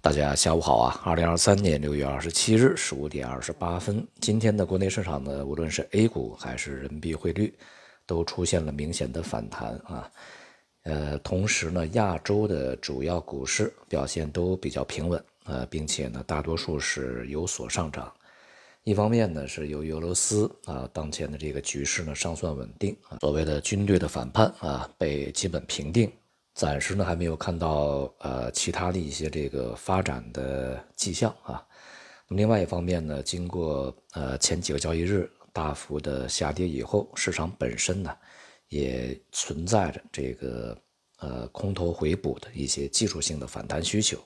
大家下午好啊！二零二三年六月二十七日十五点二十八分，今天的国内市场呢，无论是 A 股还是人民币汇率，都出现了明显的反弹啊。呃，同时呢，亚洲的主要股市表现都比较平稳，呃，并且呢，大多数是有所上涨。一方面呢，是由于俄罗斯啊，当前的这个局势呢尚算稳定啊，所谓的军队的反叛啊被基本平定。暂时呢还没有看到呃其他的一些这个发展的迹象啊。另外一方面呢，经过呃前几个交易日大幅的下跌以后，市场本身呢也存在着这个呃空头回补的一些技术性的反弹需求。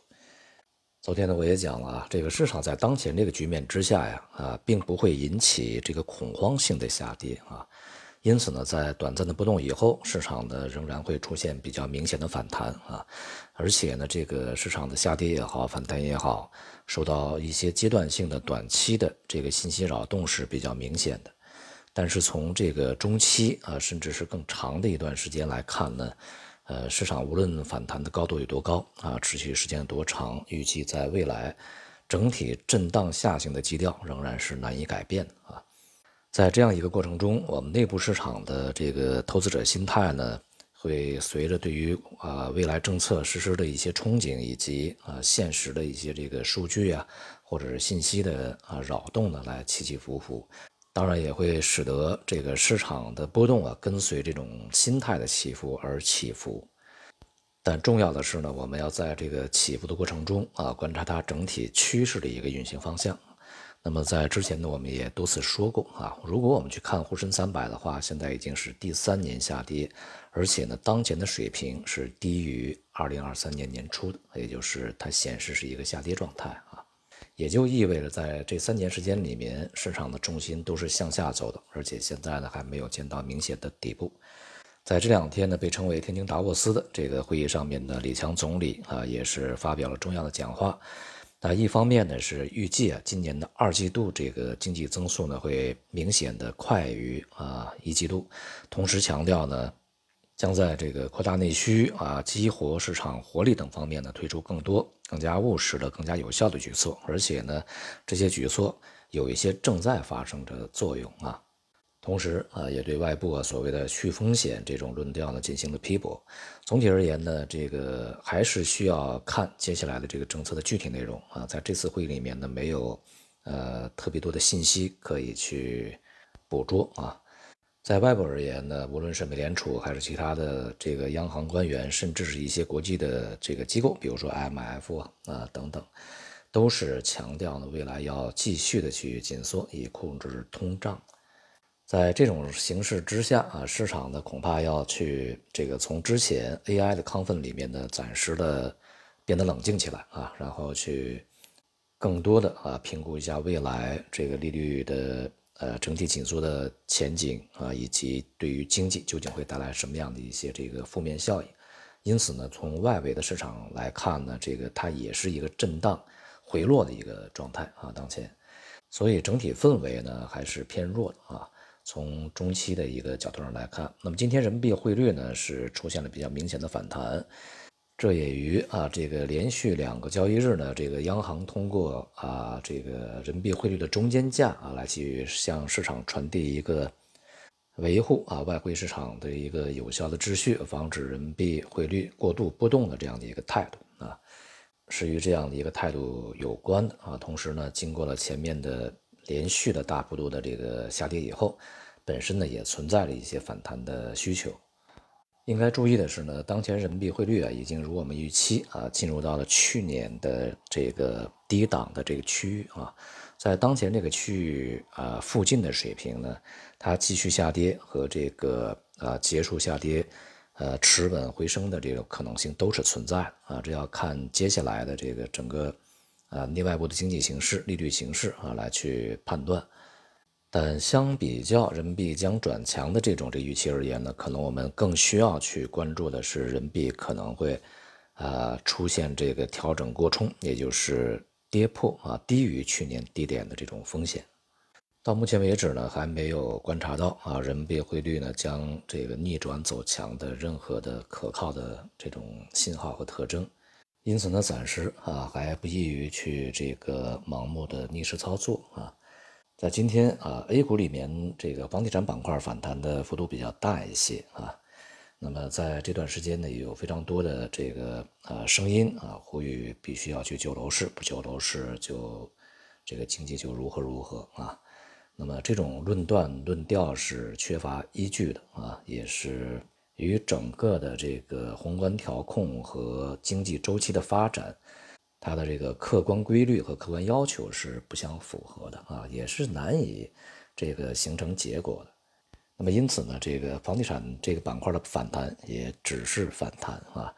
昨天呢我也讲了啊，这个市场在当前这个局面之下呀啊，并不会引起这个恐慌性的下跌啊。因此呢，在短暂的波动以后，市场呢仍然会出现比较明显的反弹啊，而且呢，这个市场的下跌也好，反弹也好，受到一些阶段性的短期的这个信息扰动是比较明显的。但是从这个中期啊，甚至是更长的一段时间来看呢，呃，市场无论反弹的高度有多高啊，持续时间有多长，预计在未来整体震荡下行的基调仍然是难以改变啊。在这样一个过程中，我们内部市场的这个投资者心态呢，会随着对于啊未来政策实施的一些憧憬，以及啊现实的一些这个数据啊，或者是信息的啊扰动呢，来起起伏伏。当然，也会使得这个市场的波动啊，跟随这种心态的起伏而起伏。但重要的是呢，我们要在这个起伏的过程中啊，观察它整体趋势的一个运行方向。那么在之前呢，我们也多次说过啊，如果我们去看沪深三百的话，现在已经是第三年下跌，而且呢，当前的水平是低于二零二三年年初的，也就是它显示是一个下跌状态啊，也就意味着在这三年时间里面，市场的重心都是向下走的，而且现在呢还没有见到明显的底部。在这两天呢，被称为天津达沃斯的这个会议上面的李强总理啊，也是发表了重要的讲话。那一方面呢，是预计啊，今年的二季度这个经济增速呢会明显的快于啊一季度，同时强调呢，将在这个扩大内需啊、激活市场活力等方面呢推出更多、更加务实的、更加有效的举措，而且呢，这些举措有一些正在发生着作用啊。同时啊，也对外部啊所谓的去风险这种论调呢进行了批驳。总体而言呢，这个还是需要看接下来的这个政策的具体内容啊。在这次会议里面呢，没有呃特别多的信息可以去捕捉啊。在外部而言呢，无论是美联储还是其他的这个央行官员，甚至是一些国际的这个机构，比如说 IMF 啊等等，都是强调呢未来要继续的去紧缩，以控制通胀。在这种形势之下啊，市场呢恐怕要去这个从之前 AI 的亢奋里面呢，暂时的变得冷静起来啊，然后去更多的啊评估一下未来这个利率的呃整体紧缩的前景啊，以及对于经济究竟会带来什么样的一些这个负面效应。因此呢，从外围的市场来看呢，这个它也是一个震荡回落的一个状态啊，当前，所以整体氛围呢还是偏弱的啊。从中期的一个角度上来看，那么今天人民币汇率呢是出现了比较明显的反弹，这也与啊这个连续两个交易日呢，这个央行通过啊这个人民币汇率的中间价啊来去向市场传递一个维护啊外汇市场的一个有效的秩序，防止人民币汇率过度波动的这样的一个态度啊，是与这样的一个态度有关啊。同时呢，经过了前面的。连续的大幅度的这个下跌以后，本身呢也存在了一些反弹的需求。应该注意的是呢，当前人民币汇率啊已经如我们预期啊进入到了去年的这个低档的这个区域啊，在当前这个区域啊附近的水平呢，它继续下跌和这个啊结束下跌，呃持稳回升的这个可能性都是存在的啊，这要看接下来的这个整个。啊，内外部的经济形势、利率形势啊，来去判断。但相比较人民币将转强的这种这预期而言呢，可能我们更需要去关注的是人民币可能会，啊出现这个调整过冲，也就是跌破啊低于去年低点的这种风险。到目前为止呢，还没有观察到啊人民币汇率呢将这个逆转走强的任何的可靠的这种信号和特征。因此呢，暂时啊还不宜于去这个盲目的逆势操作啊。在今天啊，A 股里面这个房地产板块反弹的幅度比较大一些啊。那么在这段时间呢，也有非常多的这个呃声音啊，呼吁必须要去救楼市，不救楼市就这个经济就如何如何啊。那么这种论断论调是缺乏依据的啊，也是与整个的这个宏观调控和经济周期的发展，它的这个客观规律和客观要求是不相符合的啊，也是难以这个形成结果的。那么因此呢，这个房地产这个板块的反弹也只是反弹啊，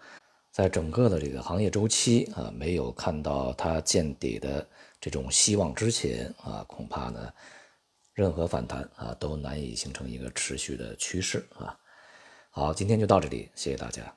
在整个的这个行业周期啊没有看到它见底的这种希望之前啊，恐怕呢任何反弹啊都难以形成一个持续的趋势啊。好，今天就到这里，谢谢大家。